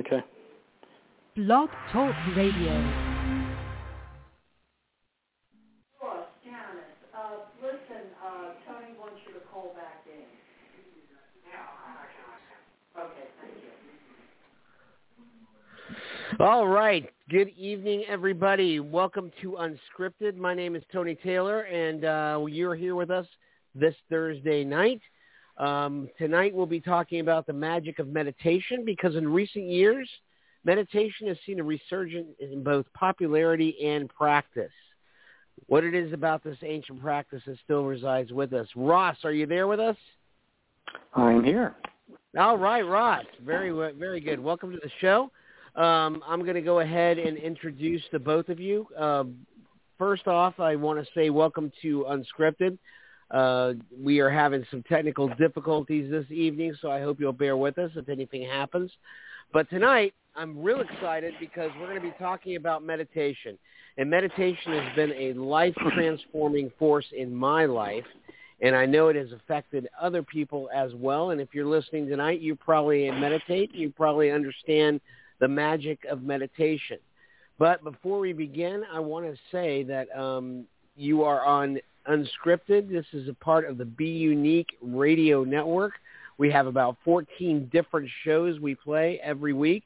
Okay. Blog Talk Radio. All right. Good evening, everybody. Welcome to Unscripted. My name is Tony Taylor, and uh, you're here with us this Thursday night. Um, tonight we'll be talking about the magic of meditation because in recent years, meditation has seen a resurgence in both popularity and practice. What it is about this ancient practice that still resides with us. Ross, are you there with us? I'm here. All right, Ross. Very, very good. Welcome to the show. Um, I'm going to go ahead and introduce the both of you. Uh, first off, I want to say welcome to Unscripted. Uh, we are having some technical difficulties this evening, so I hope you'll bear with us if anything happens. But tonight, I'm real excited because we're going to be talking about meditation. And meditation has been a life-transforming force in my life, and I know it has affected other people as well. And if you're listening tonight, you probably meditate. You probably understand the magic of meditation. But before we begin, I want to say that um, you are on Unscripted. This is a part of the Be Unique Radio Network. We have about 14 different shows we play every week,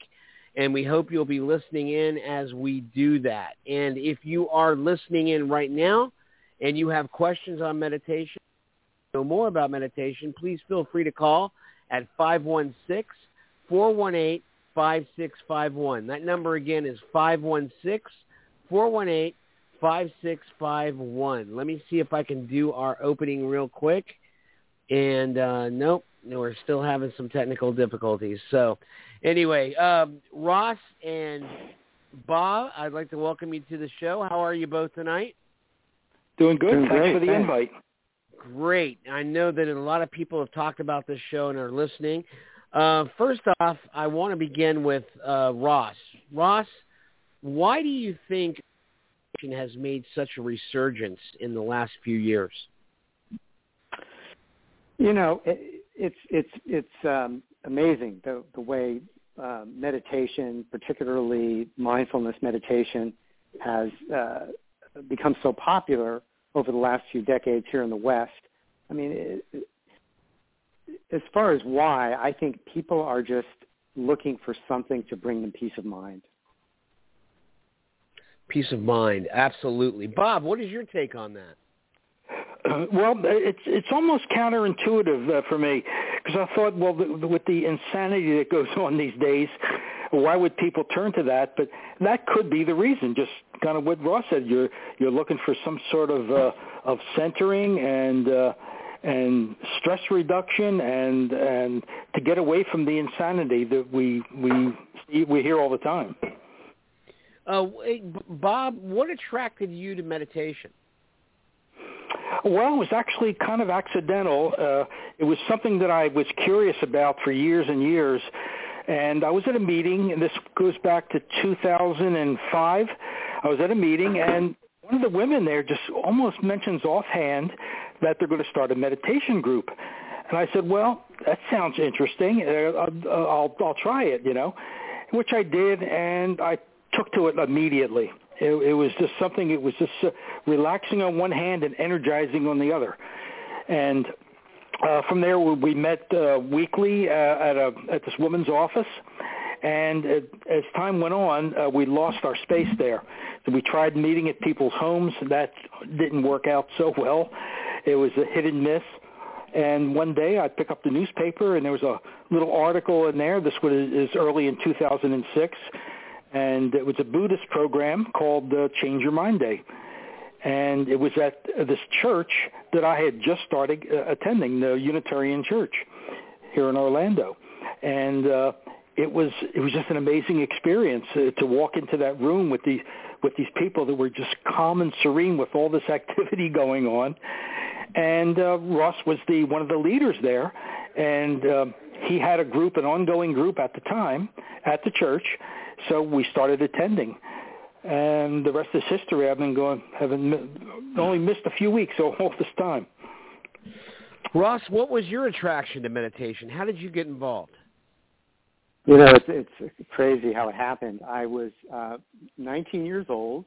and we hope you'll be listening in as we do that. And if you are listening in right now and you have questions on meditation, know more about meditation, please feel free to call at 516-418-5651. That number again is 516-418 5651. Let me see if I can do our opening real quick. And uh, nope, we're still having some technical difficulties. So anyway, um, Ross and Bob, I'd like to welcome you to the show. How are you both tonight? Doing good. Doing Thanks great. for the Thanks. invite. Great. I know that a lot of people have talked about this show and are listening. Uh, first off, I want to begin with uh, Ross. Ross, why do you think has made such a resurgence in the last few years? You know, it, it's it's it's um, amazing the the way uh, meditation, particularly mindfulness meditation, has uh, become so popular over the last few decades here in the West. I mean, it, it, as far as why, I think people are just looking for something to bring them peace of mind. Peace of mind, absolutely. Bob, what is your take on that? Well, it's it's almost counterintuitive uh, for me because I thought, well, with the insanity that goes on these days, why would people turn to that? But that could be the reason. Just kind of what Ross said. You're you're looking for some sort of uh, of centering and uh, and stress reduction and and to get away from the insanity that we we we hear all the time. Uh, Bob, what attracted you to meditation? Well, it was actually kind of accidental. Uh, it was something that I was curious about for years and years. And I was at a meeting, and this goes back to 2005. I was at a meeting, and one of the women there just almost mentions offhand that they're going to start a meditation group. And I said, well, that sounds interesting. Uh, I'll, I'll, I'll try it, you know, which I did, and I took to it immediately. It, it was just something. It was just uh, relaxing on one hand and energizing on the other. And uh, from there, we, met uh, weekly uh, at a at this woman's office. And uh, as time went on, uh, we lost our space there. So we tried meeting at people's homes. That didn't work out so well. It was a hit and miss. And one day I'd pick up the newspaper and there was a little article in there. This was is early in 2006 and it was a Buddhist program called uh, Change Your Mind Day. And it was at this church that I had just started uh, attending, the Unitarian Church here in Orlando. And uh, it was it was just an amazing experience uh, to walk into that room with these with these people that were just calm and serene with all this activity going on. And uh, Ross was the one of the leaders there, and uh, he had a group, an ongoing group at the time at the church so we started attending, and the rest is history. I've been going, haven't only missed a few weeks all this time. Ross, what was your attraction to meditation? How did you get involved? You know, it's, it's crazy how it happened. I was uh, 19 years old,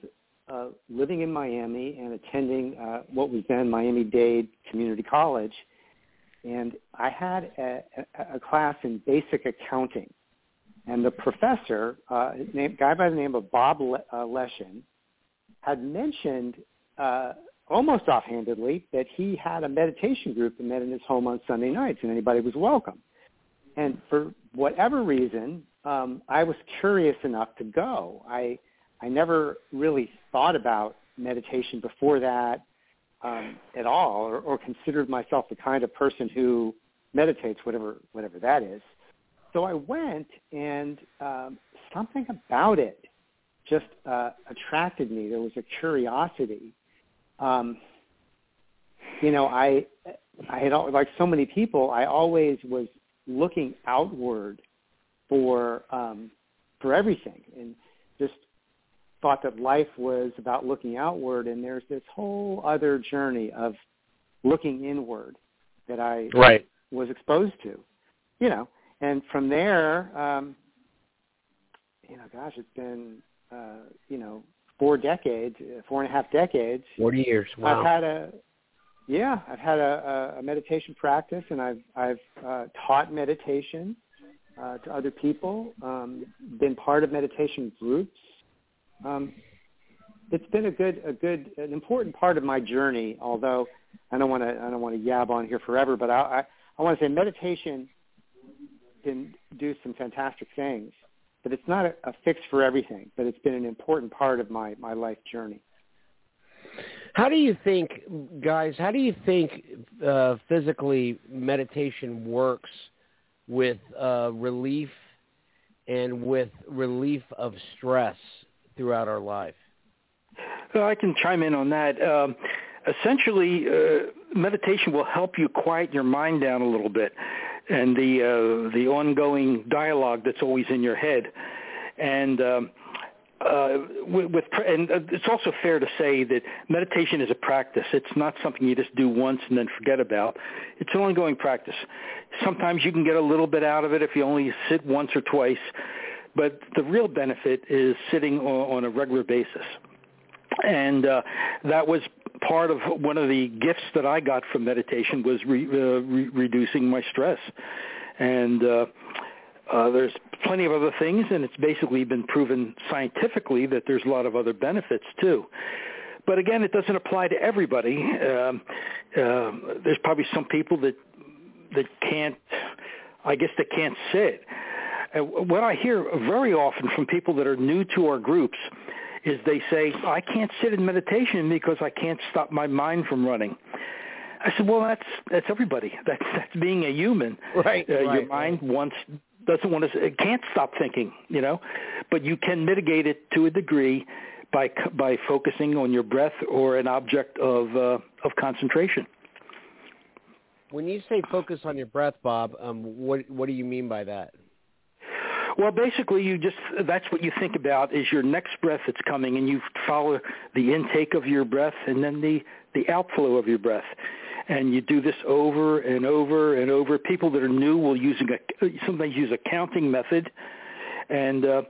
uh, living in Miami and attending uh, what was then Miami-Dade Community College, and I had a, a, a class in basic accounting. And the professor, uh, a guy by the name of Bob Le- uh, Leshin, had mentioned uh, almost offhandedly that he had a meditation group that met in his home on Sunday nights, and anybody was welcome. And for whatever reason, um, I was curious enough to go. I I never really thought about meditation before that um, at all, or, or considered myself the kind of person who meditates, whatever whatever that is. So I went, and um, something about it just uh, attracted me. There was a curiosity. Um, you know, I I had like so many people. I always was looking outward for um, for everything, and just thought that life was about looking outward. And there's this whole other journey of looking inward that I right. was exposed to. You know, and from there, um, you know, gosh, it's been uh, you know four decades, uh, four and a half decades. Forty years. Wow. I've had a yeah, I've had a, a meditation practice, and I've I've uh, taught meditation uh, to other people. Um, been part of meditation groups. Um, it's been a good a good an important part of my journey. Although I don't want to I don't want to yab on here forever, but I I, I want to say meditation can do some fantastic things but it's not a, a fix for everything. But it's been an important part of my my life journey. How do you think, guys? How do you think uh, physically meditation works with uh, relief and with relief of stress throughout our life? Well, I can chime in on that. Um, essentially, uh, meditation will help you quiet your mind down a little bit and the uh, the ongoing dialogue that's always in your head, and um, uh, with, with and it's also fair to say that meditation is a practice. It's not something you just do once and then forget about. It's an ongoing practice. Sometimes you can get a little bit out of it if you only sit once or twice, but the real benefit is sitting on, on a regular basis. And uh, that was part of one of the gifts that I got from meditation was re, uh, re- reducing my stress. And uh, uh, there's plenty of other things, and it's basically been proven scientifically that there's a lot of other benefits too. But again, it doesn't apply to everybody. Um, uh, there's probably some people that that can't, I guess, that can't sit. Uh, what I hear very often from people that are new to our groups is they say, I can't sit in meditation because I can't stop my mind from running. I said, well, that's that's everybody. That's that's being a human. Right. Uh, right your mind wants doesn't want to. It can't stop thinking. You know, but you can mitigate it to a degree by by focusing on your breath or an object of uh, of concentration. When you say focus on your breath, Bob, um, what what do you mean by that? Well, basically, you just that's what you think about is your next breath that's coming, and you follow the intake of your breath and then the the outflow of your breath. And you do this over and over and over. People that are new will using a sometimes use a counting method, and uh,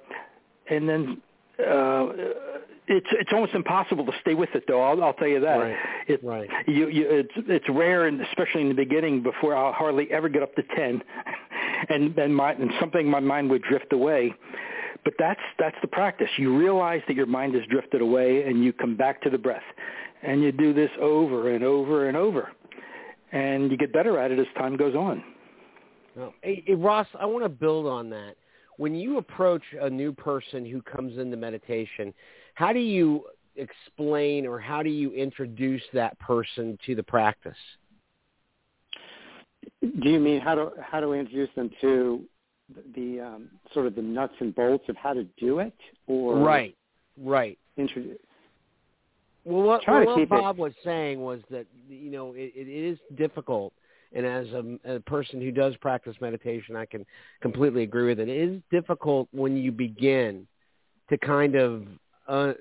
and then uh, it's it's almost impossible to stay with it though. I'll, I'll tell you that. Right. It, right. You, you, it's it's rare, and especially in the beginning, before I'll hardly ever get up to ten, and and my and something my mind would drift away. But that's that's the practice. You realize that your mind has drifted away, and you come back to the breath, and you do this over and over and over, and you get better at it as time goes on. Hey, hey Ross, I want to build on that. When you approach a new person who comes into meditation, how do you explain or how do you introduce that person to the practice? Do you mean how do how do we introduce them to the um, sort of the nuts and bolts of how to do it, or right, right? Introduce. Well, what, well, what Bob it. was saying was that you know it, it is difficult, and as a, a person who does practice meditation, I can completely agree with it. It is difficult when you begin to kind of uh,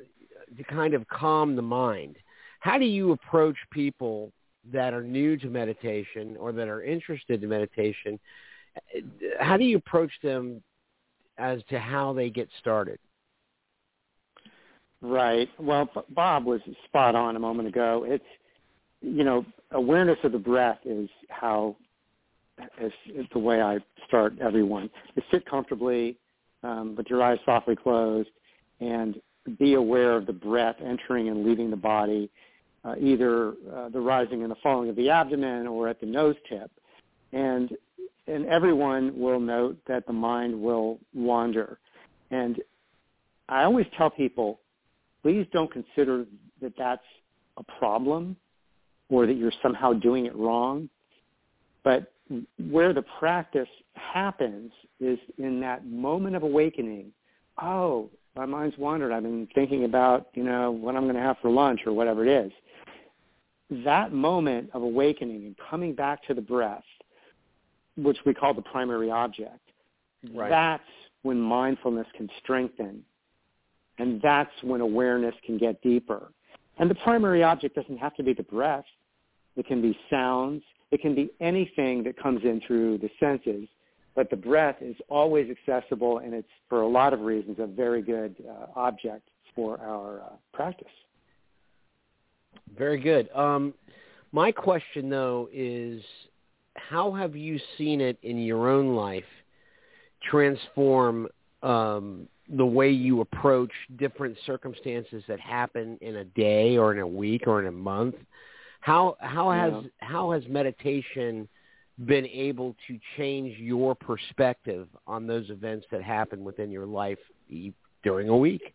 to kind of calm the mind. How do you approach people that are new to meditation or that are interested in meditation? How do you approach them as to how they get started. Right. Well, Bob was spot on a moment ago. It's you know awareness of the breath is how is, is the way I start everyone. To sit comfortably um, with your eyes softly closed and be aware of the breath entering and leaving the body, uh, either uh, the rising and the falling of the abdomen or at the nose tip. And and everyone will note that the mind will wander. And I always tell people, please don't consider that that's a problem or that you're somehow doing it wrong. But where the practice happens is in that moment of awakening. Oh, my mind's wandered. I've been thinking about, you know, what I'm going to have for lunch or whatever it is. That moment of awakening and coming back to the breath which we call the primary object. Right. That's when mindfulness can strengthen. And that's when awareness can get deeper. And the primary object doesn't have to be the breath. It can be sounds. It can be anything that comes in through the senses. But the breath is always accessible, and it's, for a lot of reasons, a very good uh, object for our uh, practice. Very good. Um, my question, though, is how have you seen it in your own life transform um, the way you approach different circumstances that happen in a day or in a week or in a month? How how has yeah. how has meditation been able to change your perspective on those events that happen within your life during a week?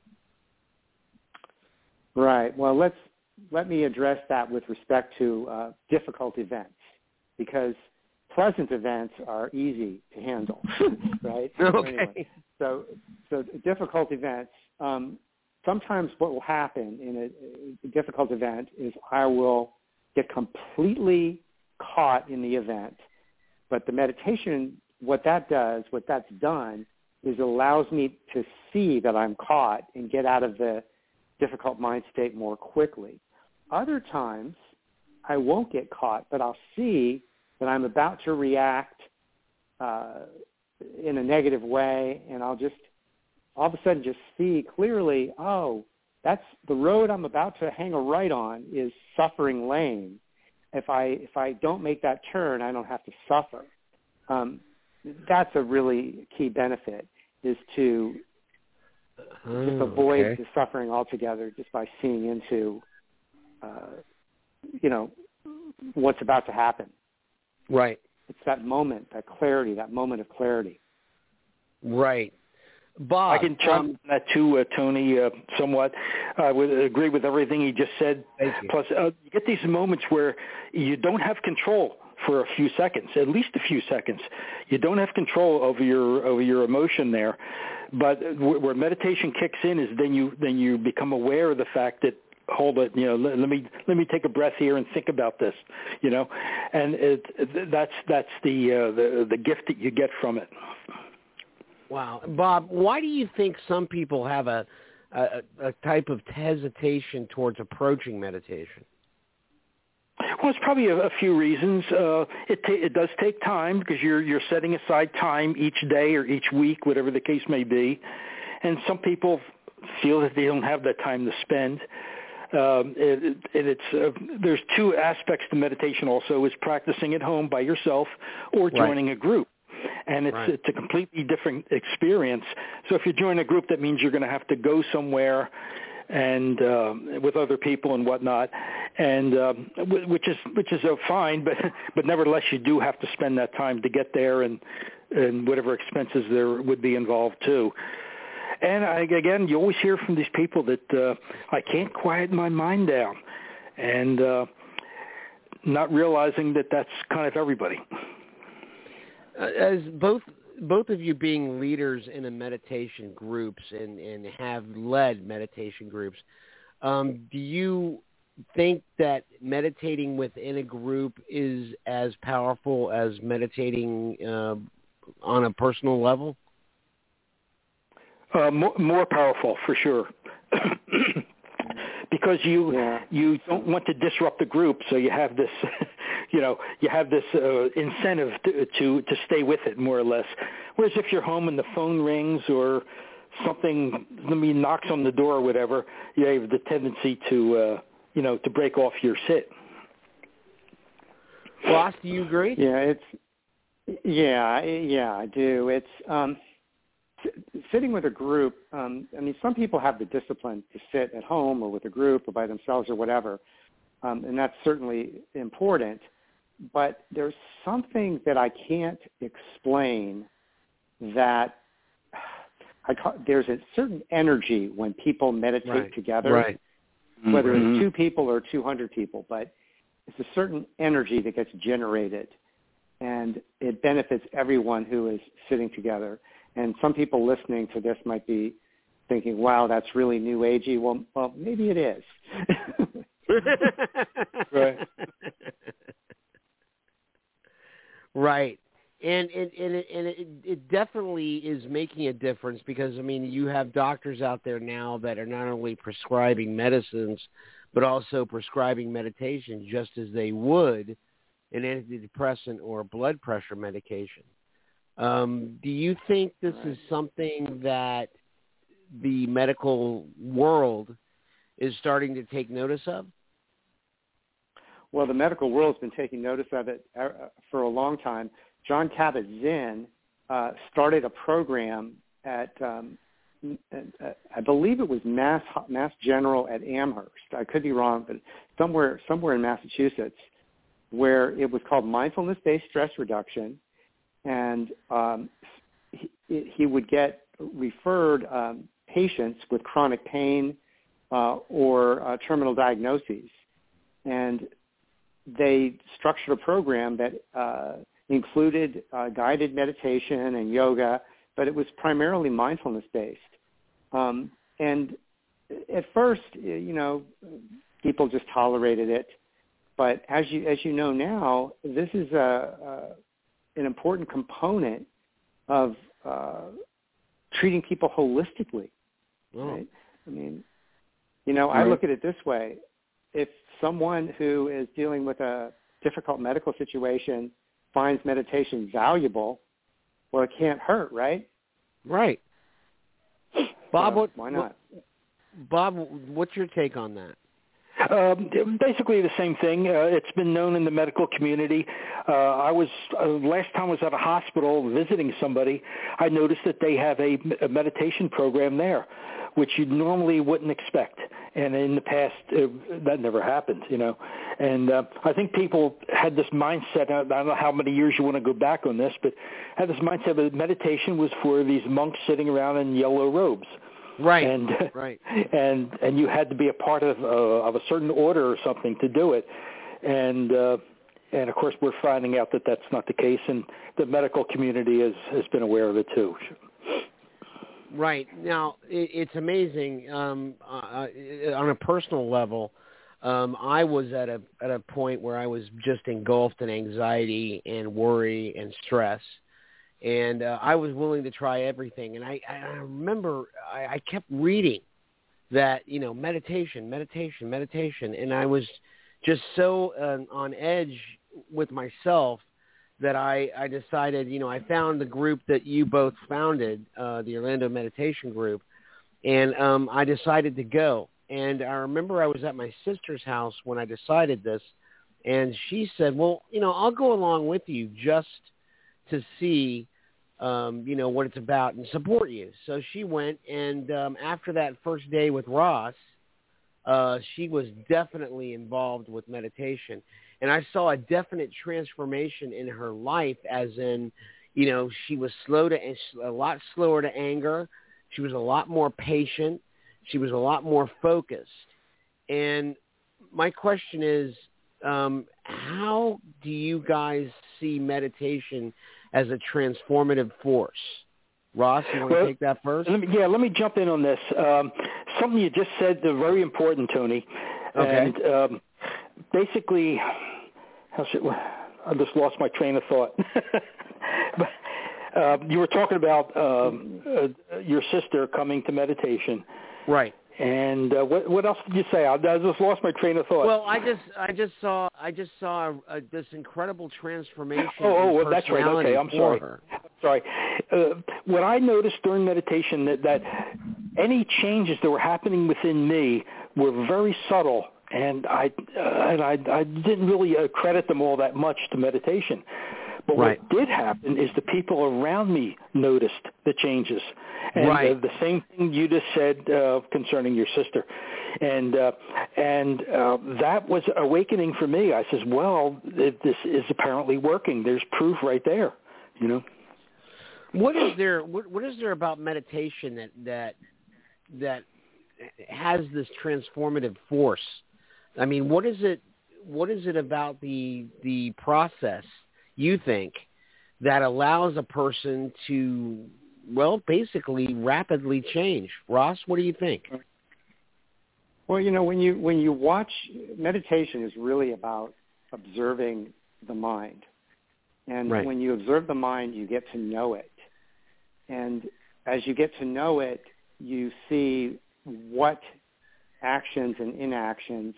Right. Well, let's let me address that with respect to uh, difficult events, because pleasant events are easy to handle, right? Okay. So, anyway, so, so difficult events. Um, sometimes what will happen in a, a difficult event is I will get completely caught in the event, but the meditation, what that does, what that's done, is allows me to see that I'm caught and get out of the difficult mind state more quickly. Other times, I won't get caught, but I'll see that I'm about to react uh, in a negative way, and I'll just all of a sudden just see clearly, oh, that's the road I'm about to hang a right on is suffering lane. If I if I don't make that turn, I don't have to suffer. Um, that's a really key benefit is to oh, just avoid okay. the suffering altogether just by seeing into uh, you know what's about to happen. Right. It's that moment, that clarity, that moment of clarity. Right. Bob, I can chime um, that too, uh, Tony, uh, somewhat. I would agree with everything he just said. Plus, uh, you get these moments where you don't have control for a few seconds, at least a few seconds. You don't have control over your over your emotion there. But where meditation kicks in is then you then you become aware of the fact that hold it you know let, let, me let me take a breath here and think about this you know and it, that's that's the uh, the the gift that you get from it wow bob why do you think some people have a a, a type of hesitation towards approaching meditation well, it's probably a, a few reasons. Uh, it ta- it does take time because you're you're setting aside time each day or each week, whatever the case may be, and some people feel that they don't have that time to spend. Um, it, it, it's uh, there's two aspects to meditation. Also, is practicing at home by yourself or joining right. a group and it's right. it's a completely different experience. So if you join a group, that means you're going to have to go somewhere and uh, with other people and whatnot, and um, which is which is uh, fine, but but nevertheless you do have to spend that time to get there and and whatever expenses there would be involved too. And I, again, you always hear from these people that uh, I can't quiet my mind down, and uh, not realizing that that's kind of everybody. Uh, as both both of you being leaders in a meditation groups and, and have led meditation groups, um, do you think that meditating within a group is as powerful as meditating uh, on a personal level? Uh, more, more powerful for sure. Because you yeah. you don't want to disrupt the group, so you have this you know you have this uh, incentive to, to to stay with it more or less. Whereas if you're home and the phone rings or something, I mean, knocks on the door or whatever, you have the tendency to uh, you know to break off your sit. Ross, do you agree? Yeah, it's yeah, yeah, I do. It's um, sitting with a group. Um, I mean, some people have the discipline to sit at home or with a group or by themselves or whatever, um, and that's certainly important. But there's something that I can't explain that I call, there's a certain energy when people meditate right. together, right. whether Mm-hmm. it's two people or 200 people, but it's a certain energy that gets generated and it benefits everyone who is sitting together. And some people listening to this might be thinking, wow, that's really new agey. Well, well maybe it is. Right. right. And it and it and it, it definitely is making a difference because I mean you have doctors out there now that are not only prescribing medicines but also prescribing meditation just as they would an antidepressant or blood pressure medication. Um, do you think this is something that the medical world is starting to take notice of? well, the medical world's been taking notice of it uh, for a long time. John Kabat-Zinn uh, started a program at, um, I believe it was Mass Mass General at Amherst. I could be wrong, but somewhere somewhere in Massachusetts, where it was called mindfulness-based stress reduction, and um, he, he would get referred um, patients with chronic pain uh, or uh, terminal diagnoses, and they structured a program that uh, included uh, guided meditation and yoga, but it was primarily mindfulness based. Um, and at first, you know, people just tolerated it. But as you as you know now, this is a an important component of uh, treating people holistically. Oh. Right? I mean, you know, I look at it this way: if someone who is dealing with a difficult medical situation finds meditation valuable, well, it can't hurt, right? Right. Bob, So what, why not? what- Bob, what's your take on that? Um, basically the same thing. Uh, it's been known in the medical community. Uh, I was uh, last time I was at a hospital visiting somebody. I noticed that they have a, a meditation program there, which you normally wouldn't expect. And in the past, uh, that never happened, you know. And uh, I think people had this mindset. I don't know how many years you want to go back on this, but had this mindset that meditation was for these monks sitting around in yellow robes Right. and right. and and you had to be a part of uh, of a certain order or something to do it and uh and of course we're finding out that that's not the case and the medical community has has been aware of it too Right. Now, it, it's amazing um, uh, uh, on a personal level. Um, I was at a at a point where I was just engulfed in anxiety and worry and stress, and uh, I was willing to try everything. And I, I remember I, I kept reading that you know meditation, meditation, meditation, and I was just so uh, on edge with myself that I, I decided, you know, I found the group that you both founded, uh, the Orlando Meditation Group, and um, I decided to go. And I remember I was at my sister's house when I decided this, and she said, well, you know, I'll go along with you just to see, um, you know, what it's about and support you. So she went, and um, after that first day with Ross, uh, she was definitely involved with meditation and I saw a definite transformation in her life, as in, you know, she was slow to a lot slower to anger. She was a lot more patient. She was a lot more focused. And my question is, um, how do you guys see meditation as a transformative force? Ross, you want Well, to take that first? let me, yeah let me jump in on this um something you just said uh, very important tony Okay. and um basically I just lost my train of thought. but uh, you were talking about um, uh, your sister coming to meditation, Right. And uh, what what else did you say? I, I just lost my train of thought. Well, I just I just saw I just saw uh, this incredible transformation. oh, oh, well, that's right. Okay, I'm sorry. her. Sorry. Uh, what I noticed during meditation that that any changes that were happening within me were very subtle, and I uh, and I, I didn't really uh, credit them all that much to meditation. But Right. what did happen is the people around me noticed the changes, and Right. uh, the same thing you just said uh, concerning your sister, and uh, and uh, that was awakening for me. I says, well, it, this is apparently working. There's proof right there, you know. What is there? What, what is there about meditation that that that has this transformative force? I mean, what is it? What is it about the the process you think that allows a person to, well, basically rapidly change? Ross, what do you think? Well, you know, when you when you watch meditation is really about observing the mind. And Right. when you observe the mind, you get to know it. And as you get to know it, you see what actions and inactions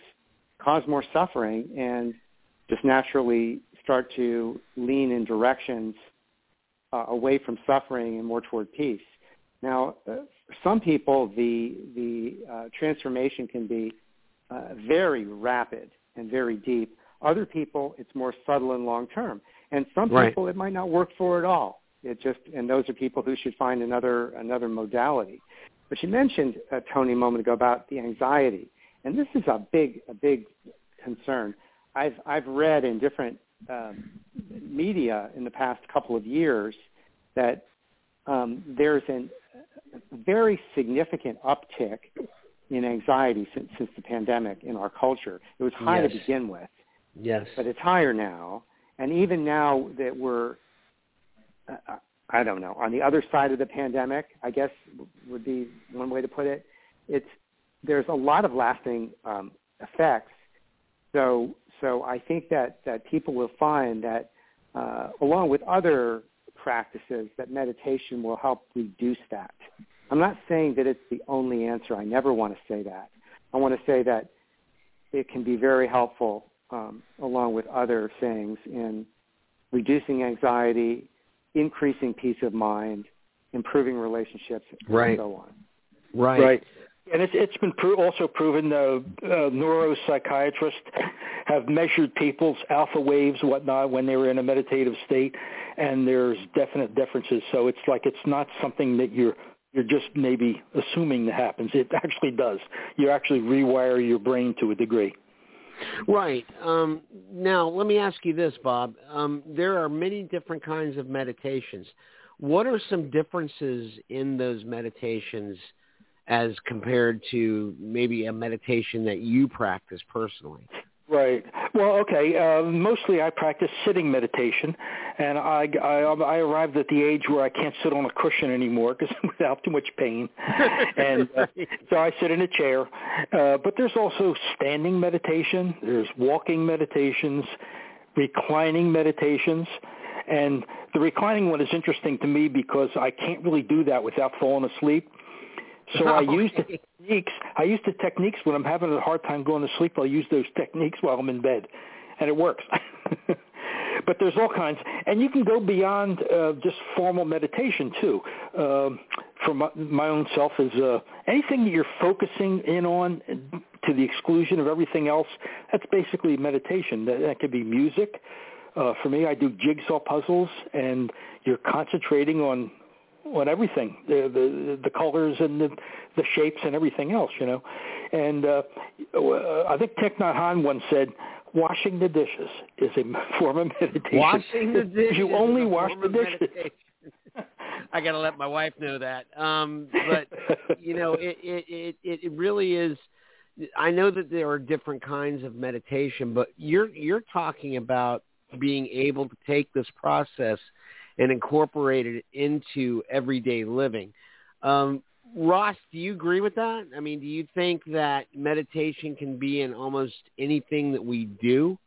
cause more suffering and just naturally start to lean in directions uh, away from suffering and more toward peace. Now, uh, for some people, the the uh, transformation can be uh, very rapid and very deep. Other people, it's more subtle and long term. And some Right. people, it might not work for at all. It just, and those are people who should find another another modality. But you mentioned uh, Tony a moment ago about the anxiety, and this is a big a big concern. I've I've read in different um, media in the past couple of years that um, there's a very significant uptick in anxiety since, since the pandemic in our culture. It was high to begin with, Yes. but it's higher now. And even now that we're, uh, I don't know, on the other side of the pandemic, I guess would be one way to put it. It's there's a lot of lasting um, effects. So so I think that that people will find that uh, along with other practices that meditation will help reduce that. I'm not saying that it's the only answer. I never want to say that. I want to say that it can be very helpful um, along with other things in reducing anxiety, increasing peace of mind, improving relationships, Right. and so on. Right. And it's, it's been pro- also proven uh, uh, neuropsychiatrists have measured people's alpha waves, whatnot, when they were in a meditative state, and there's definite differences. So it's like it's not something that you're you're just maybe assuming that happens. It actually does. You actually rewire your brain to a degree. Right. Um, now, let me ask you this, Bob. Um, there are many different kinds of meditations. What are some differences in those meditations as compared to maybe a meditation that you practice personally? Right. Well, okay. Uh, mostly I practice sitting meditation, and I, I I arrived at the age where I can't sit on a cushion anymore because without too much pain, and uh, so I sit in a chair. Uh, but there's also standing meditation. There's walking meditations, reclining meditations, and the reclining one is interesting to me because I can't really do that without falling asleep. So I use the techniques. I use the techniques when I'm having a hard time going to sleep. I'll use those techniques while I'm in bed, and it works. but there's all kinds, and you can go beyond uh, just formal meditation too. Um, for my, my own self, is uh, anything that you're focusing in on to the exclusion of everything else. That's basically meditation. That, that could be music. Uh, for me, I do jigsaw puzzles, and you're concentrating on on everything, the the, the colors and the, the shapes and everything else, you know. And uh, I think Thich Nhat Hanh once said, "Washing the dishes is a form of meditation. Washing the dishes. You only wash the dishes." I got to let my wife know that. Um, but you know, it, it it it really is. I know that there are different kinds of meditation, but you're you're talking about being able to take this process and incorporate it into everyday living. Um, Ross, do you agree with that? I mean, do you think that meditation can be in almost anything that we do?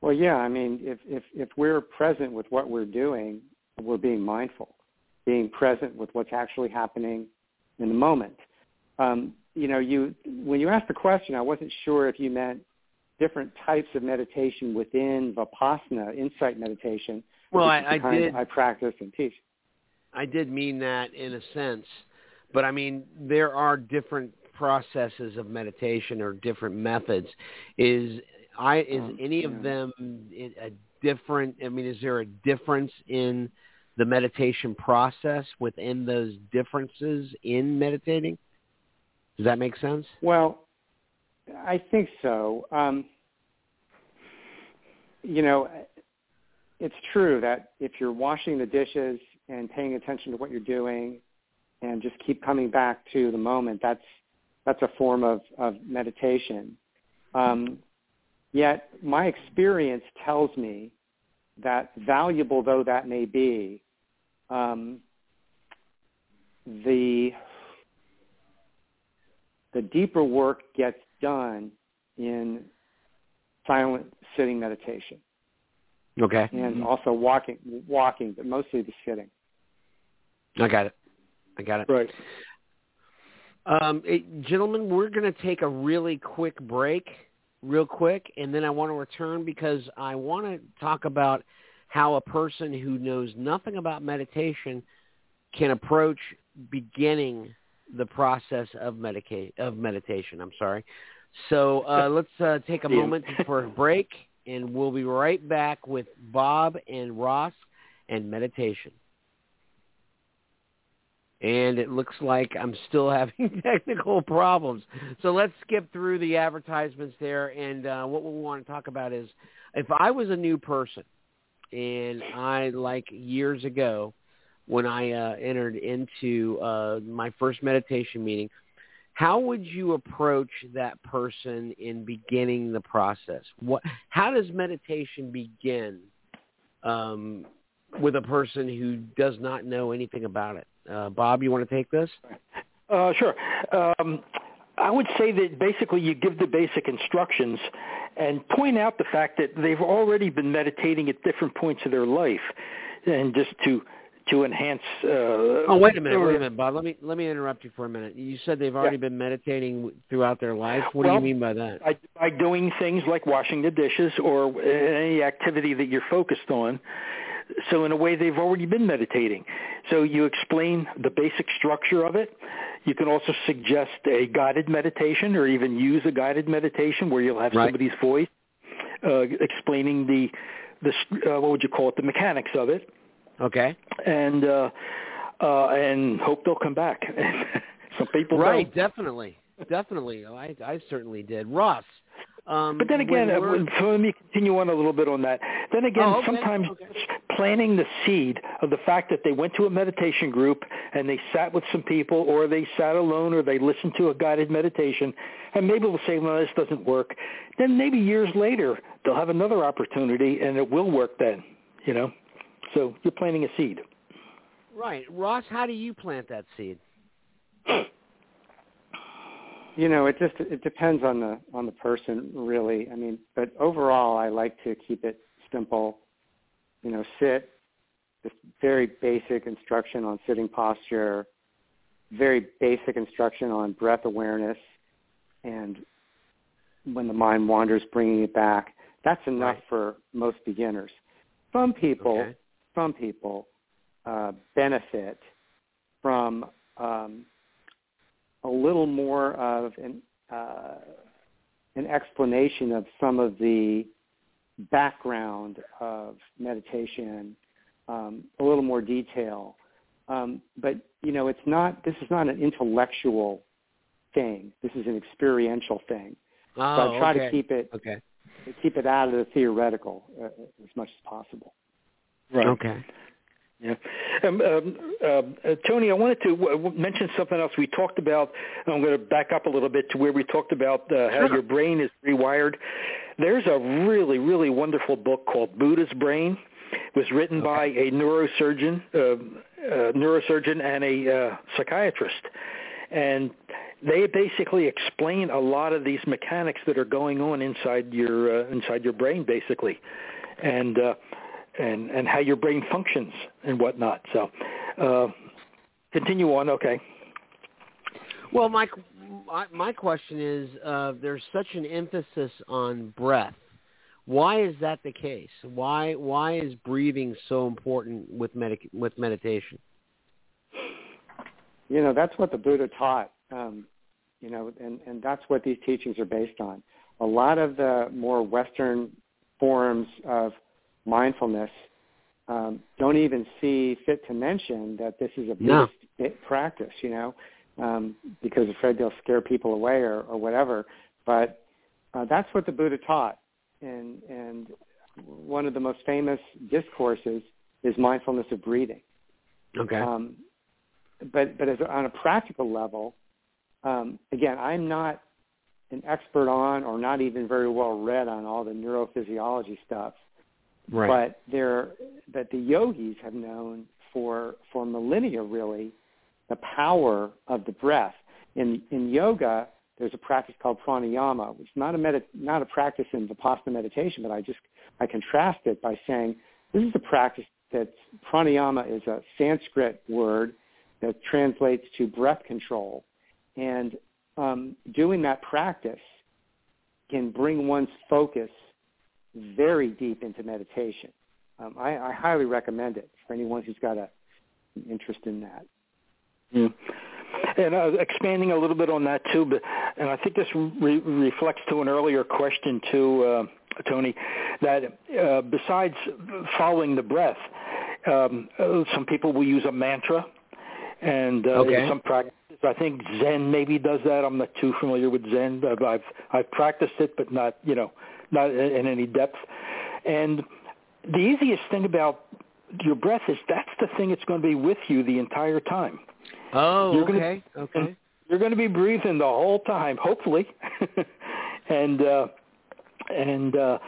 Well, yeah. I mean, if if if we're present with what we're doing, we're being mindful, being present with what's actually happening in the moment. um, you know, you when you asked the question, I wasn't sure if you meant different types of meditation within vipassana, insight meditation. Well, I, I did. I practice and teach. I did mean that in a sense, but I mean there are different processes of meditation or different methods. Is I is um, any yeah. of them a different? I mean, is there a difference in the meditation process within those differences in meditating? Does that make sense? Well, I think so. Um, you know, it's true that if you're washing the dishes and paying attention to what you're doing and just keep coming back to the moment, that's that's a form of, of meditation. Um, yet my experience tells me that valuable though that may be, um, the the deeper work gets done in silent sitting meditation. Okay. And mm-hmm. also walking, walking, but mostly the sitting. I got it. I got it. Right. Um, it, gentlemen, we're going to take a really quick break, real quick, and then I want to return because I want to talk about how a person who knows nothing about meditation can approach beginning the process of medica- of meditation. I'm sorry. So uh, let's uh, take a moment for a break, and we'll be right back with Bob and Ross and meditation. And it looks like I'm still having technical problems. So let's skip through the advertisements there. And uh, what we want to talk about is if I was a new person and I, like years ago, when I uh, entered into uh, my first meditation meeting, how would you approach that person in beginning the process? What, how does meditation begin um, with a person who does not know anything about it? Uh, Bob, you want to take this? Uh, sure. Um, I would say that basically you give the basic instructions and point out the fact that they've already been meditating at different points of their life, and just to to enhance. Uh, oh, wait a minute, wait a minute, Bob. Let me let me interrupt you for a minute. You said they've already yeah. been meditating throughout their life. What well, do you mean by that? By, by doing things like washing the dishes or any activity that you're focused on. So in a way, they've already been meditating. So you explain the basic structure of it. You can also suggest a guided meditation or even use a guided meditation where you'll have right. somebody's voice uh, explaining the, the uh, what would you call it, the mechanics of it Okay. And uh, uh, and hope they'll come back. Some people right, don't. definitely, definitely. Oh, I I certainly did. Ross. Um, but then again, uh, so let me continue on a little bit on that. Then again, oh, okay, sometimes okay. planting the seed of the fact that they went to a meditation group and they sat with some people, or they sat alone, or they listened to a guided meditation, and maybe they'll say, "Well, this doesn't work." Then maybe years later, they'll have another opportunity, and it will work then. You know. So you're planting a seed. Right. Ross, how do you plant that seed? You know, it just it depends on the on the person really. I mean, but overall I like to keep it simple. You know, sit just very basic instruction on sitting posture, very basic instruction on breath awareness and when the mind wanders bringing it back. That's enough right. for most beginners. Some people okay some people uh, benefit from um, a little more of an, uh, an explanation of some of the background of meditation, um, a little more detail. Um, but you know, it's not. This is not an intellectual thing. This is an experiential thing. Oh, so I try okay. to keep it okay. keep it out of the theoretical uh, as much as possible. Right. Okay. Yeah. Um, um, uh, Tony, I wanted to w- mention something else. We talked about, I'm going to back up a little bit to where we talked about uh, how sure. your brain is rewired. There's a really, really wonderful book called Buddha's Brain. It was written okay. by a neurosurgeon, uh, uh, neurosurgeon and a uh, psychiatrist. And they basically explain a lot of these mechanics that are going on inside your uh, inside your brain, basically. And uh, and and how your brain functions and whatnot. So, uh, continue on. Okay. Well, my my, my question is, uh, there's such an emphasis on breath. Why is that the case? Why why is breathing so important with medic with meditation? You know, that's what the Buddha taught. Um, you know, and and that's what these teachings are based on. A lot of the more Western forms of mindfulness um, don't even see fit to mention that this is a no. practice. You know, um, because afraid they'll scare people away or, or whatever. But uh, that's what the Buddha taught, and and one of the most famous discourses is mindfulness of breathing. Okay. Um, but but as on a practical level, um, again, I'm not an expert on or not even very well read on all the neurophysiology stuff. Right. But that the yogis have known for for millennia really the power of the breath. In in yoga, there's a practice called pranayama, which is not a med- not a practice in vipassana meditation, but I just I contrast it by saying this is a practice that pranayama is a Sanskrit word that translates to breath control, and um, doing that practice can bring one's focus very deep into meditation. Um, I, I highly recommend it for anyone who's got a, an interest in that. Yeah. And uh, expanding a little bit on that too, but and I think this re- reflects to an earlier question too, uh, Tony, that uh, besides following the breath, um, uh, some people will use a mantra, and uh, okay. some practices. I think Zen maybe does that. I'm not too familiar with Zen. I've, I've practiced it, but not you know not in any depth. And the easiest thing about your breath is that's the thing that's going to be with you the entire time. Oh, you're okay, gonna, okay. You're going to be breathing the whole time, hopefully, and uh, and uh,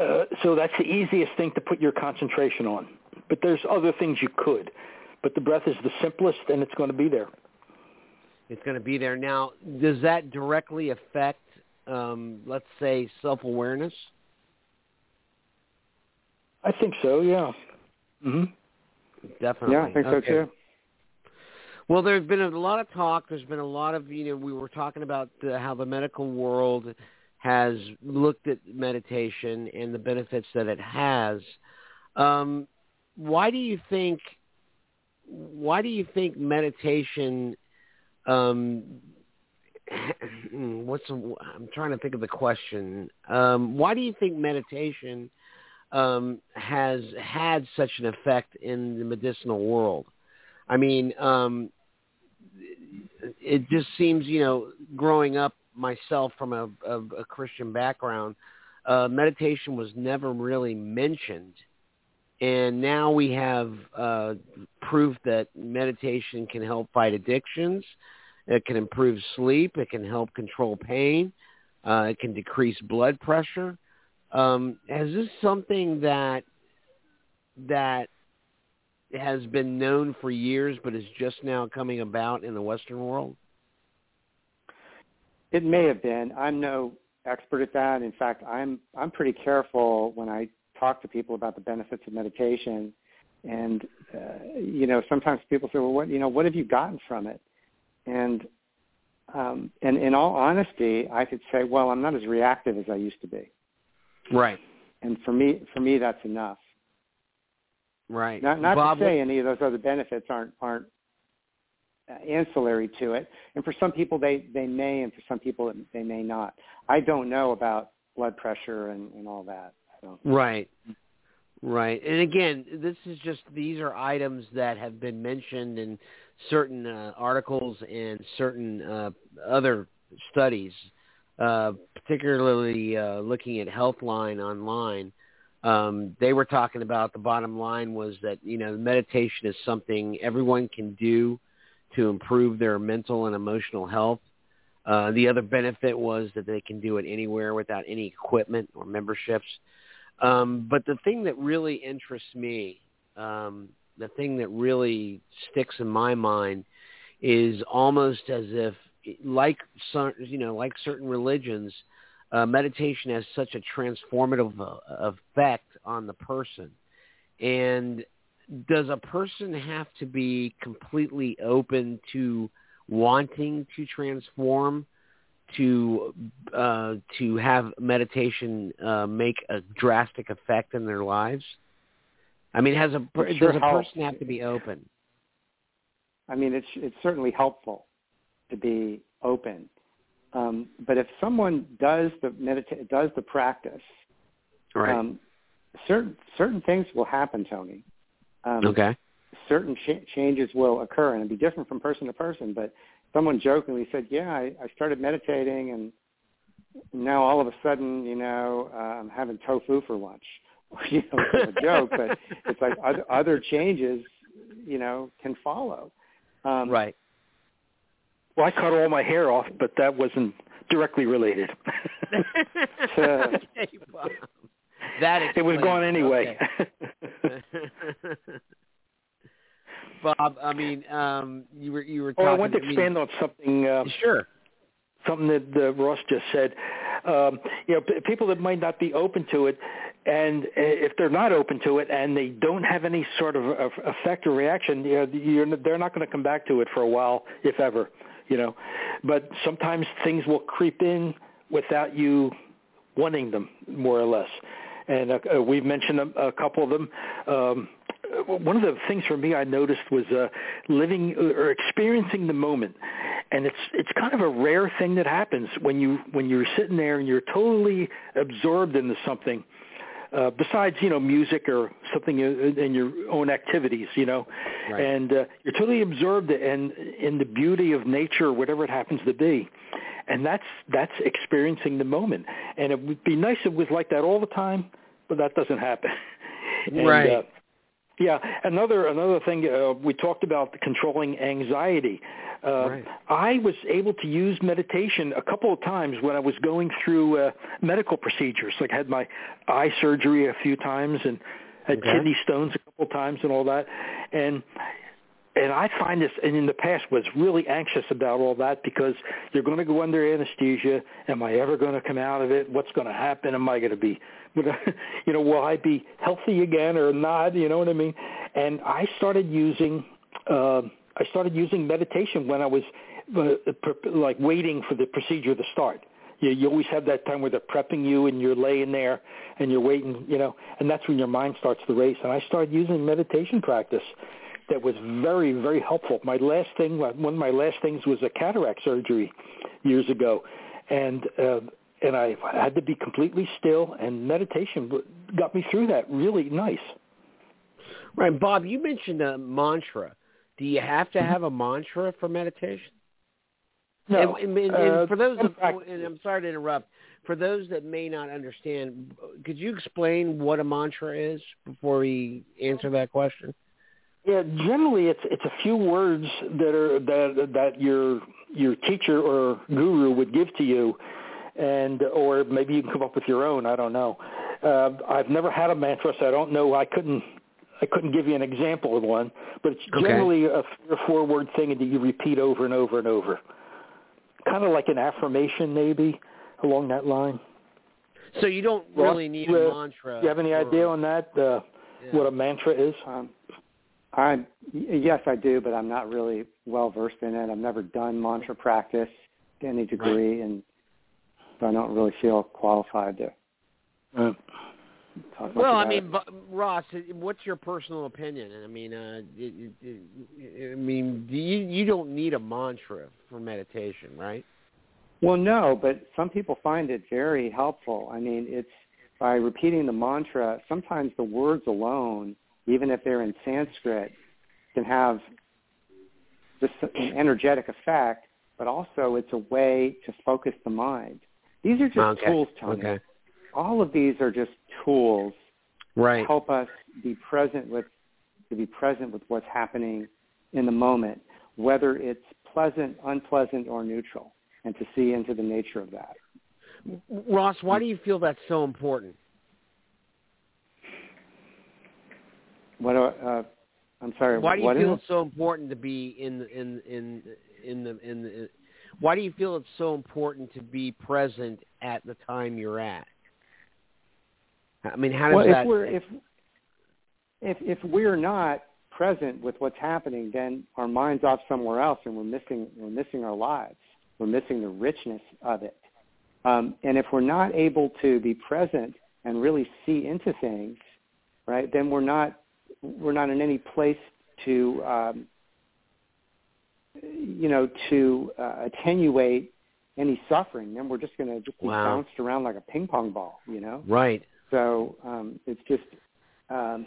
uh, so that's the easiest thing to put your concentration on. But there's other things you could, but the breath is the simplest, and it's going to be there. It's going to be there now. Does that directly affect, um, let's say, self-awareness? I think so. Yeah. hmm Definitely. Yeah, I think okay. so too. Well, there's been a lot of talk. There's been a lot of, you know, we were talking about the, how the medical world has looked at meditation and the benefits that it has. Um, why do you think? Why do you think meditation? Um, what's I'm trying to think of the question. Um, why do you think meditation um, has had such an effect in the medicinal world? I mean, um, it just seems, you know, growing up myself from a, a, a Christian background, uh, meditation was never really mentioned. And now we have uh, proof that meditation can help fight addictions. It can improve sleep. It can help control pain. Uh, it can decrease blood pressure. Um, is this something that that has been known for years, but is just now coming about in the Western world? It may have been. I'm no expert at that. In fact, I'm I'm pretty careful when I talk to people about the benefits of meditation. And uh, you know, sometimes people say, "Well, what you know, what have you gotten from it?" And um, and in all honesty, I could say, "Well, I'm not as reactive as I used to be." Right. And for me, for me, that's enough. Right. Not not Bob, to say any of those other benefits aren't aren't uh, ancillary to it, and for some people they they may, and for some people they may not. I don't know about blood pressure and, and all that. So. Right. Right. And again, this is just these are items that have been mentioned in certain uh, articles and certain uh, other studies, uh, particularly uh, looking at Healthline online um, they were talking about the bottom line was that you know meditation is something everyone can do to improve their mental and emotional health. Uh, the other benefit was that they can do it anywhere without any equipment or memberships. Um, but the thing that really interests me, um, the thing that really sticks in my mind, is almost as if, like you know, like certain religions, uh, meditation has such a transformative uh, effect on the person. And does a person have to be completely open to wanting to transform to uh, to have meditation uh, make a drastic effect in their lives? I mean, has a sure does a helps. person have to be open? I mean, it's it's certainly helpful to be open. Um, but if someone does the medita- does the practice, Right. um, certain certain things will happen, Tony. Um, okay. Certain ch- changes will occur, and it'll be different from person to person. But someone jokingly said, "Yeah, I, I started meditating, and now all of a sudden, you know, uh, I'm having tofu for lunch." you know, it's a joke, but it's like other, other changes, you know, can follow. Um, Right. Well, I cut all my hair off, but that wasn't directly related. That it was explains gone anyway. Okay. Bob, I mean, um, you were you were oh. I want to me- expand on something. Uh, Sure. Something that uh, Ross just said. Um, you know, p- people that might not be open to it, and uh, if they're not open to it and they don't have any sort of of effect or reaction, you know, you're, they're not going to come back to it for a while, if ever. You know, but sometimes things will creep in without you wanting them, more or less. And uh, uh, we've mentioned a, a couple of them. Um, one of the things for me I noticed was uh, living or experiencing the moment, and it's it's kind of a rare thing that happens when you when you're sitting there and you're totally absorbed into something. Uh, besides, you know, music or something in in your own activities, you know, Right. and uh, you're totally absorbed in in the beauty of nature, or whatever it happens to be, and that's that's experiencing the moment. And it would be nice if it was like that all the time, but that doesn't happen. And, Right. Uh, yeah, another another thing uh, we talked about controlling anxiety. Uh, Right. I was able to use meditation a couple of times when I was going through uh, medical procedures. Like I had my eye surgery a few times and had Okay. kidney stones a couple of times and all that. And and I find this, and in the past was really anxious about all that because you're going to go under anesthesia. Am I ever going to come out of it? What's going to happen? Am I going to be, you know, will I be healthy again or not? You know what I mean? And I started using, uh, I started using meditation when I was uh, like waiting for the procedure to start. You, you always have that time where they're prepping you and you're laying there and you're waiting, you know, and that's when your mind starts to race. And I started using meditation practice that was very, very helpful. My last thing, one of my last things was a cataract surgery years ago, and uh, and I had to be completely still, and meditation got me through that really nice. Right, Bob. You mentioned a mantra. Do you have to have a mantra for meditation? No, and, and, and uh, for those, that, and I'm sorry to interrupt. For those that may not understand, could you explain what a mantra is before we answer that question? Yeah, generally it's it's a few words that are that that your your teacher or guru would give to you, and or maybe you can come up with your own. I don't know. Uh, I've never had a mantra, so I don't know. I couldn't I couldn't give you an example of one, but it's Okay. generally a three or four word thing that you repeat over and over and over. Kind of like an affirmation, maybe along that line. So you don't Ross, really need uh, a mantra. Do you have any for- idea on that? Uh, yeah. What a mantra is? Um, I y- yes, I do, but I'm not really well versed in it. I've never done mantra practice to any degree, and so I don't really feel qualified to Uh, Well, I mean, it. but, Ross, what's your personal opinion? I mean, uh, it, it, it, I mean, do you you don't need a mantra for meditation, right? Well, no, but some people find it very helpful. I mean, it's by repeating the mantra. Sometimes the words alone, even if they're in Sanskrit, can have just an energetic effect. But also, it's a way to focus the mind. These are just okay. tools, Tony. Okay. All of these are just tools Right. to help us be present with to be present with what's happening in the moment, whether it's pleasant, unpleasant, or neutral, and to see into the nature of that. Ross, why do you feel that's so important? What? Uh, I'm sorry. Why do you feel it? it's so important to be in the- in in in the in the? Why do you feel it's so important to be present at the time you're at? I mean, how does well, that? if we're if if if we're not present with what's happening, then our mind's off somewhere else, and we're missing we're missing our lives. We're missing the richness of it. Um, and if we're not able to be present and really see into things, right, then we're not we're not in any place to um, you know to uh, attenuate any suffering. Then we're just going to just be Wow. bounced around like a ping pong ball, you know. Right. So um, it's just, um,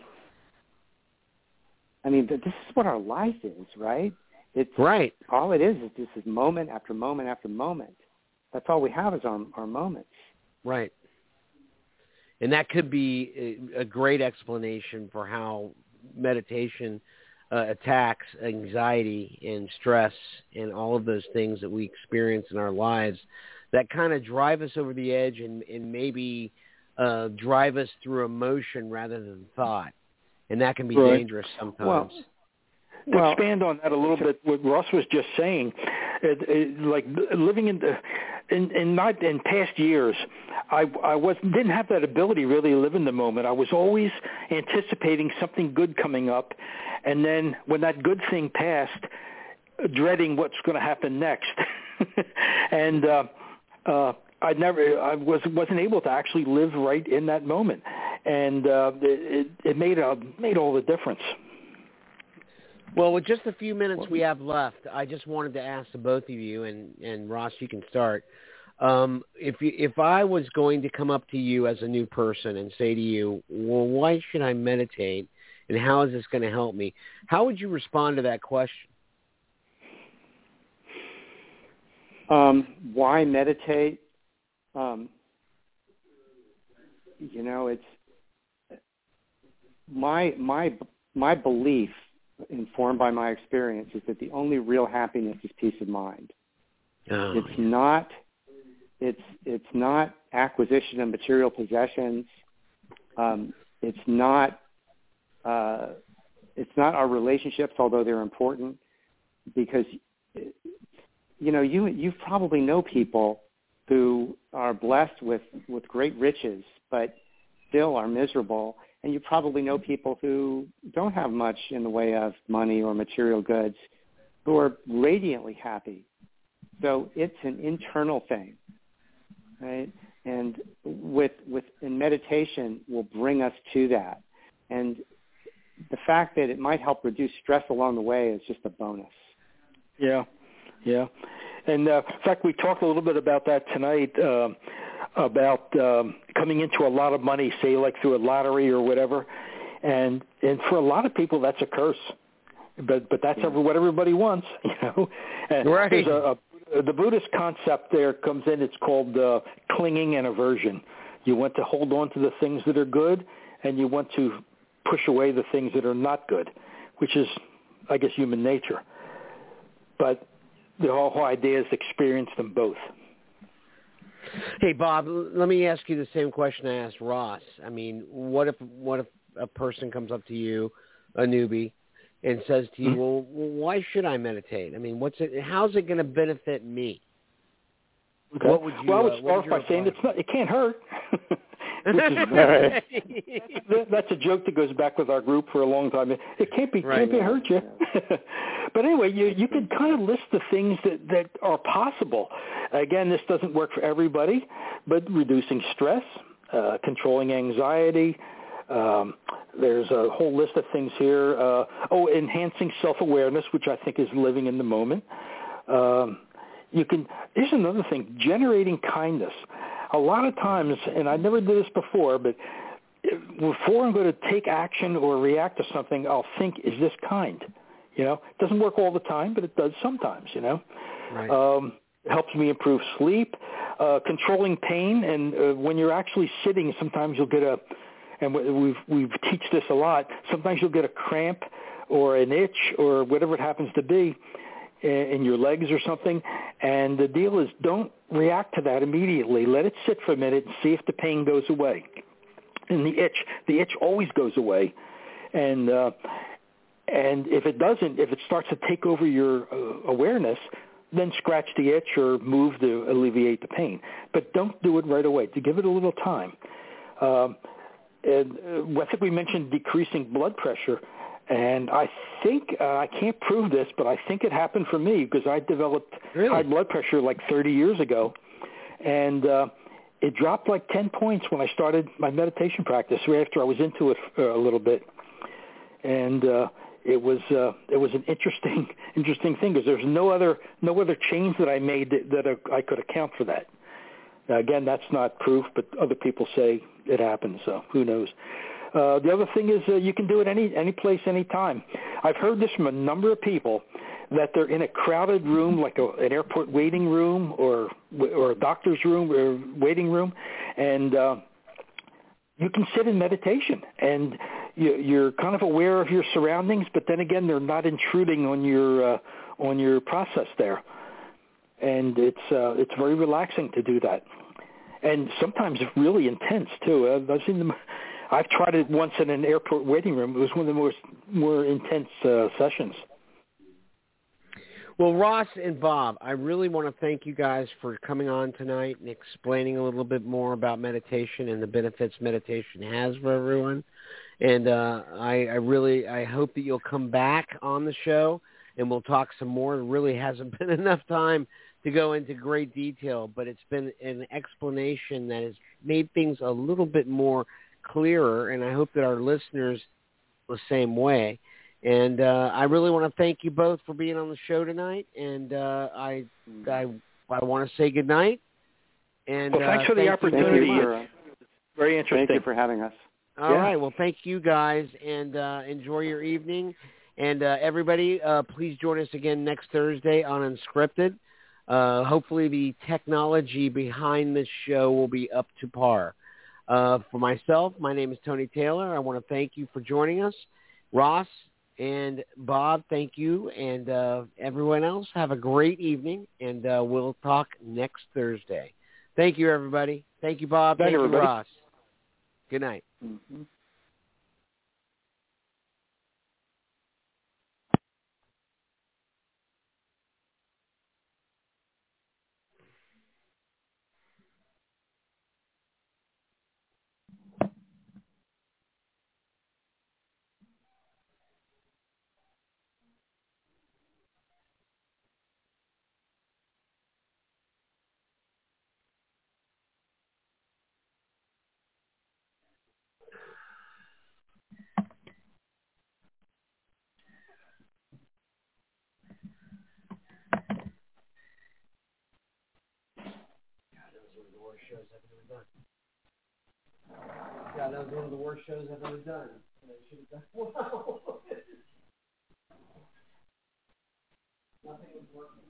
I mean, th- this is what our life is, right? It's Right. all it is is this is moment after moment after moment. That's all we have is our our moments. Right. And that could be a, a great explanation for how meditation uh, attacks anxiety and stress and all of those things that we experience in our lives that kind of drive us over the edge and, and maybe uh, drive us through emotion rather than thought. And that can be Right. dangerous sometimes. Well, Well- expand on that a little bit, what Ross was just saying, it, it, like living in the in, in not in past years, I I was didn't have that ability really to live in the moment. I was always anticipating something good coming up, and then when that good thing passed, dreading what's going to happen next, and uh, uh, I never I was wasn't able to actually live right in that moment, and uh, it it made a made all the difference. Well, with just a few minutes we have left, I just wanted to ask the both of you, and, and Ross, you can start. Um, if you, if I was going to come up to you as a new person and say to you, "Well, why should I meditate, and how is this going to help me?" How would you respond to that question? Um, why meditate? Um, you know, it's my my my belief, informed by my experience, is that the only real happiness is peace of mind. Oh, it's not it's it's not acquisition of material possessions. Um, it's not uh, it's not our relationships, although they're important, because you know you you probably know people who are blessed with with great riches, but still are miserable, and you probably know people who don't have much in the way of money or material goods, who are radiantly happy. So it's an internal thing, right? And with with in meditation will bring us to that, and the fact that it might help reduce stress along the way is just a bonus. Yeah, yeah. And uh, in fact, we talked a little bit about that tonight uh, about um, coming into a lot of money, say like through a lottery or whatever. And and for a lot of people, that's a curse. But but that's ever what everybody wants, you know. And Right. There's a, a the Buddhist concept there comes in. It's called uh, clinging and aversion. You want to hold on to the things that are good, and you want to push away the things that are not good, which is, I guess, human nature. But the whole, whole idea is experience them both. Hey, Bob, let me ask you the same question I asked Ross. I mean, what if what if a person comes up to you, a newbie, and says to you, Mhm. "Well, why should I meditate? I mean, what's it? How's it going to benefit me?" Okay. What would you, well, I would uh, start by saying it's not, it can't hurt. That- that's a joke that goes back with our group for a long time. It, it can't be Right. can't be hurt you. but anyway, you you can kind of list the things that that are possible. Again, this doesn't work for everybody, but reducing stress, uh, controlling anxiety. Um, there's a whole list of things here. Uh, oh, enhancing self-awareness, which I think is living in the moment. Um, you can. Here's another thing: generating kindness. A lot of times, and I never did this before, but before I'm going to take action or react to something, I'll think, "Is this kind?" You know, it doesn't work all the time, but it does sometimes. You know, Right. um, it helps me improve sleep, uh, controlling pain, and uh, when you're actually sitting, sometimes you'll get a, and we- we've we've teach this a lot. Sometimes you'll get a cramp or an itch or whatever it happens to be in your legs or something. And the deal is, don't react to that immediately. Let it sit for a minute and see if the pain goes away. And the itch, the itch always goes away. And uh, and if it doesn't, if it starts to take over your uh, awareness, then scratch the itch or move to alleviate the pain. But don't do it right away. To give it a little time. Um, and uh, I think we mentioned decreasing blood pressure, And I think uh, I can't prove this, but I think it happened for me because I developed really? high blood pressure like 30 years ago, and uh, it dropped like 10 points when I started my meditation practice. Right after I was into it uh, a little bit, and uh, it was uh, it was an interesting interesting thing because there's no other no other change that I made that, that I could account for that. Now, again, that's not proof, but other people say it happened, so who knows? Uh, the other thing is uh, you can do it any any place, any time. I've heard this from a number of people that they're in a crowded room, like a, an airport waiting room or or a doctor's room or waiting room, and uh, you can sit in meditation and you, you're kind of aware of your surroundings, but then again, they're not intruding on your uh, on your process there, and it's uh, it's very relaxing to do that, and sometimes really intense too. I've seen them. I've tried it once in an airport waiting room. It was one of the most more intense uh, sessions. Well, Ross and Bob, I really want to thank you guys for coming on tonight and explaining a little bit more about meditation and the benefits meditation has for everyone. And uh, I, I really, I hope that you'll come back on the show and we'll talk some more. It really hasn't been enough time to go into great detail, but it's been an explanation that has made things a little bit more clearer, and I hope that our listeners the same way. And uh, I really want to thank you both for being on the show tonight. And uh, I, I, I want to say good night. And well, thanks uh, for the thank opportunity. For, it's very interesting. Thank you for having us. All yeah. right. Well, thank you guys, and uh, enjoy your evening. And uh, everybody, uh, please join us again next Thursday on Unscripted. Uh, hopefully, the technology behind this show will be up to par. Uh, for myself, my name is Tony Taylor. I want to thank you for joining us. Ross and Bob, thank you. And uh, everyone else, have a great evening, and uh, we'll talk next Thursday. Thank you, everybody. Thank you, Bob. Thank thank you, everybody. Ross. Good night. Mm-hmm. shows I've ever done. Yeah, that was one of the worst shows I've ever done. And I should have done wow. Nothing was working.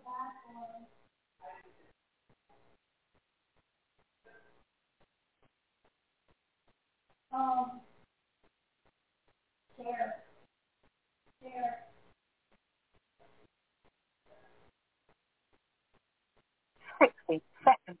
Hey! That's another one I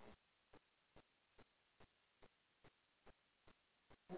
um,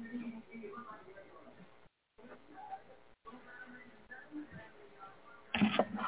Thank you.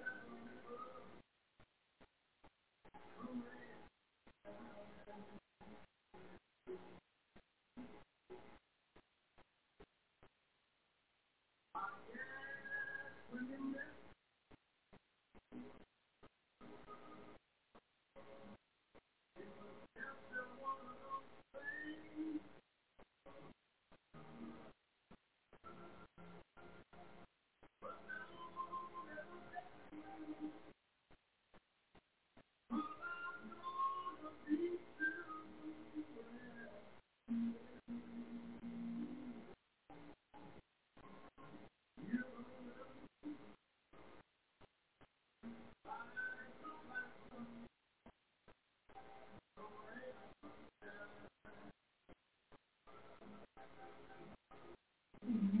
Mm-hmm.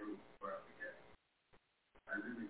Thank you.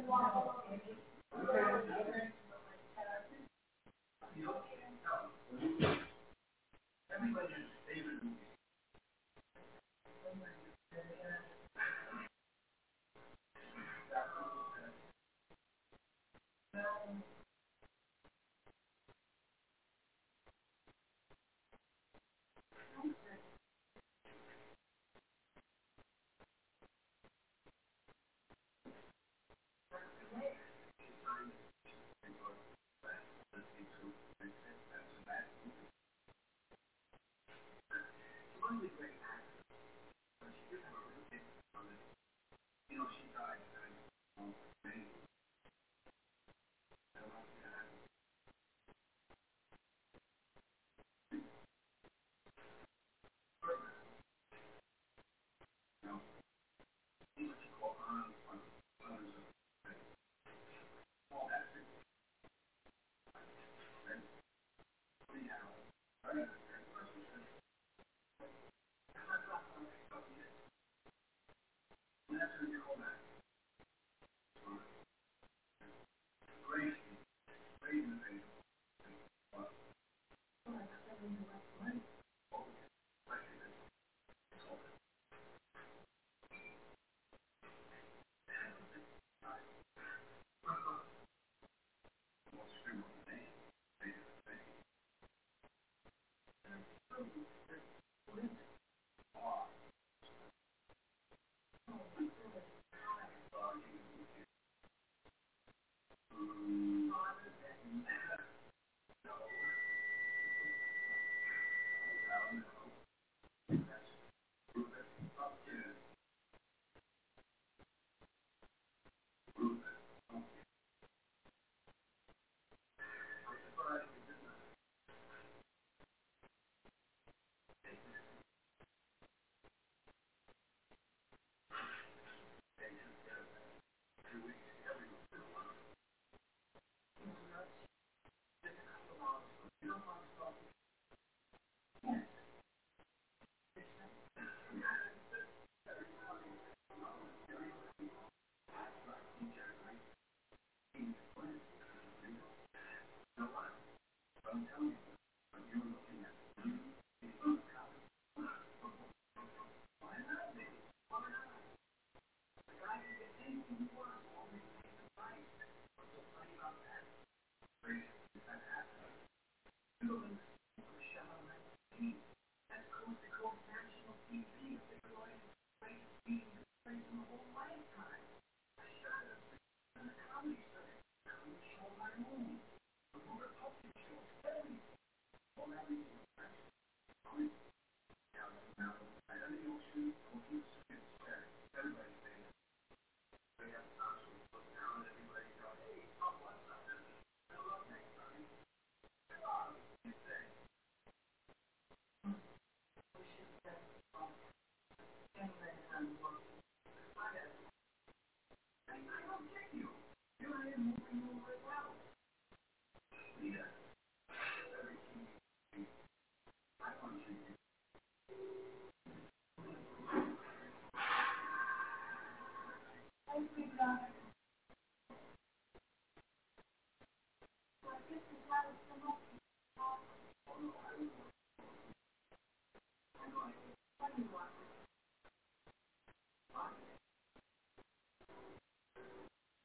Thank you.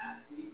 capacity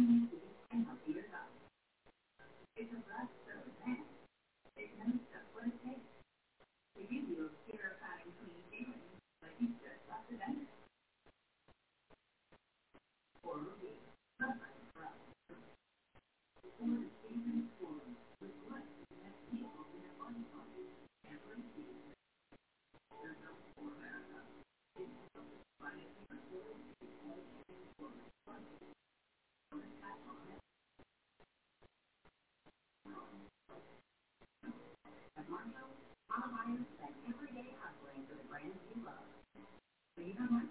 Mm-hmm. online, that everyday hustling for the brands you love. So you don't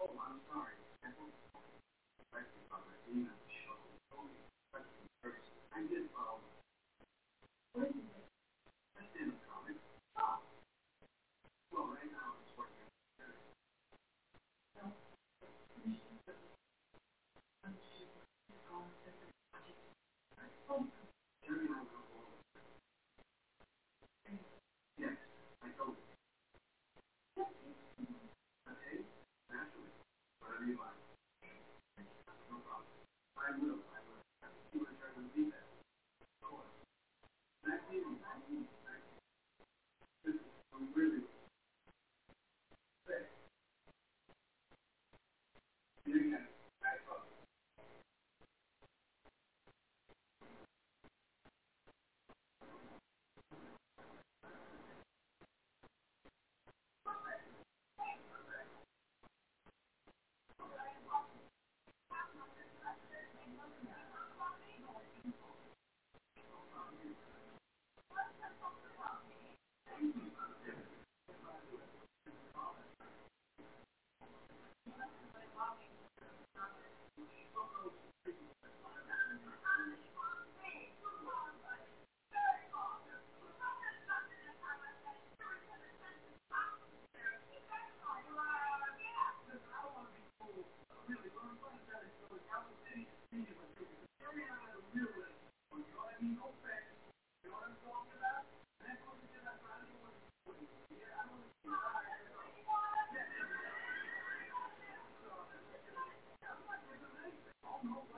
I'm just Thank you.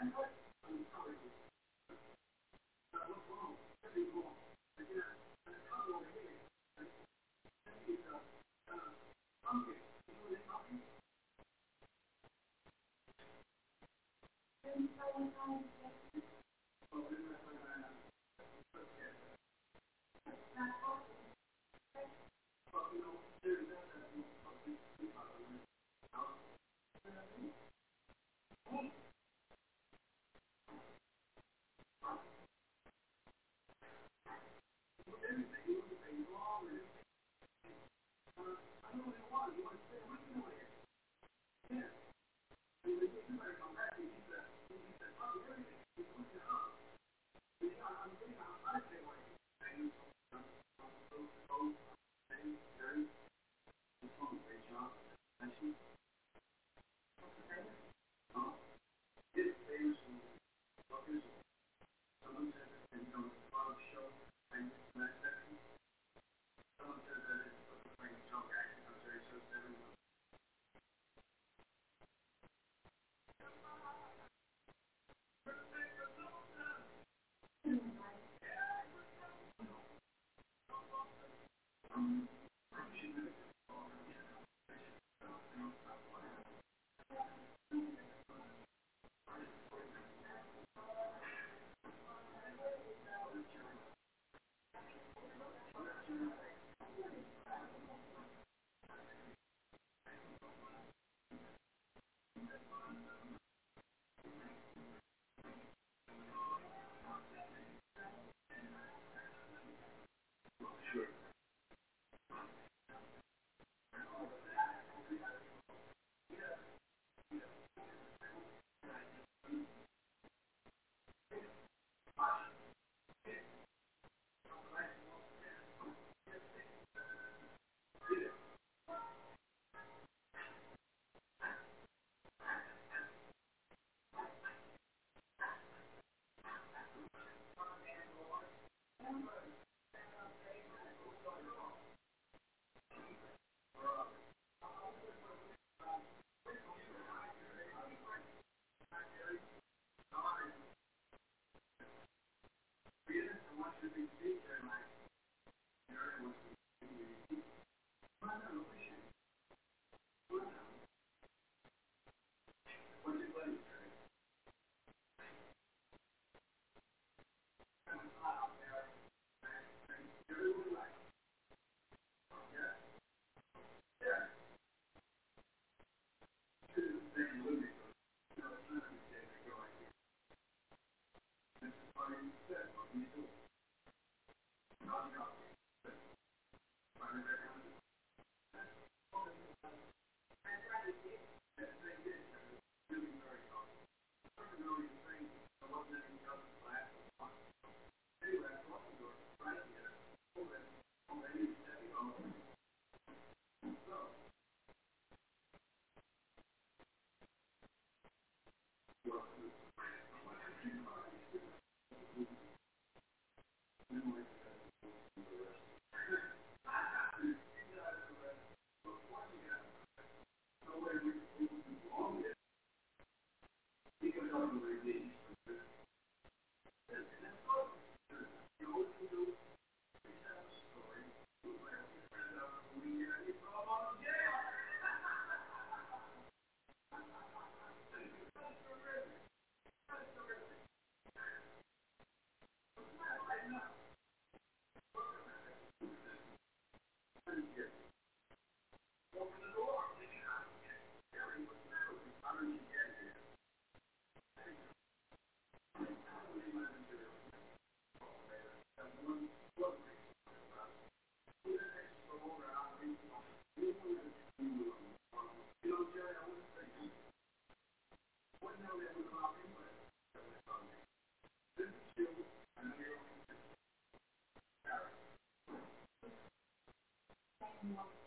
Anyway, I I'm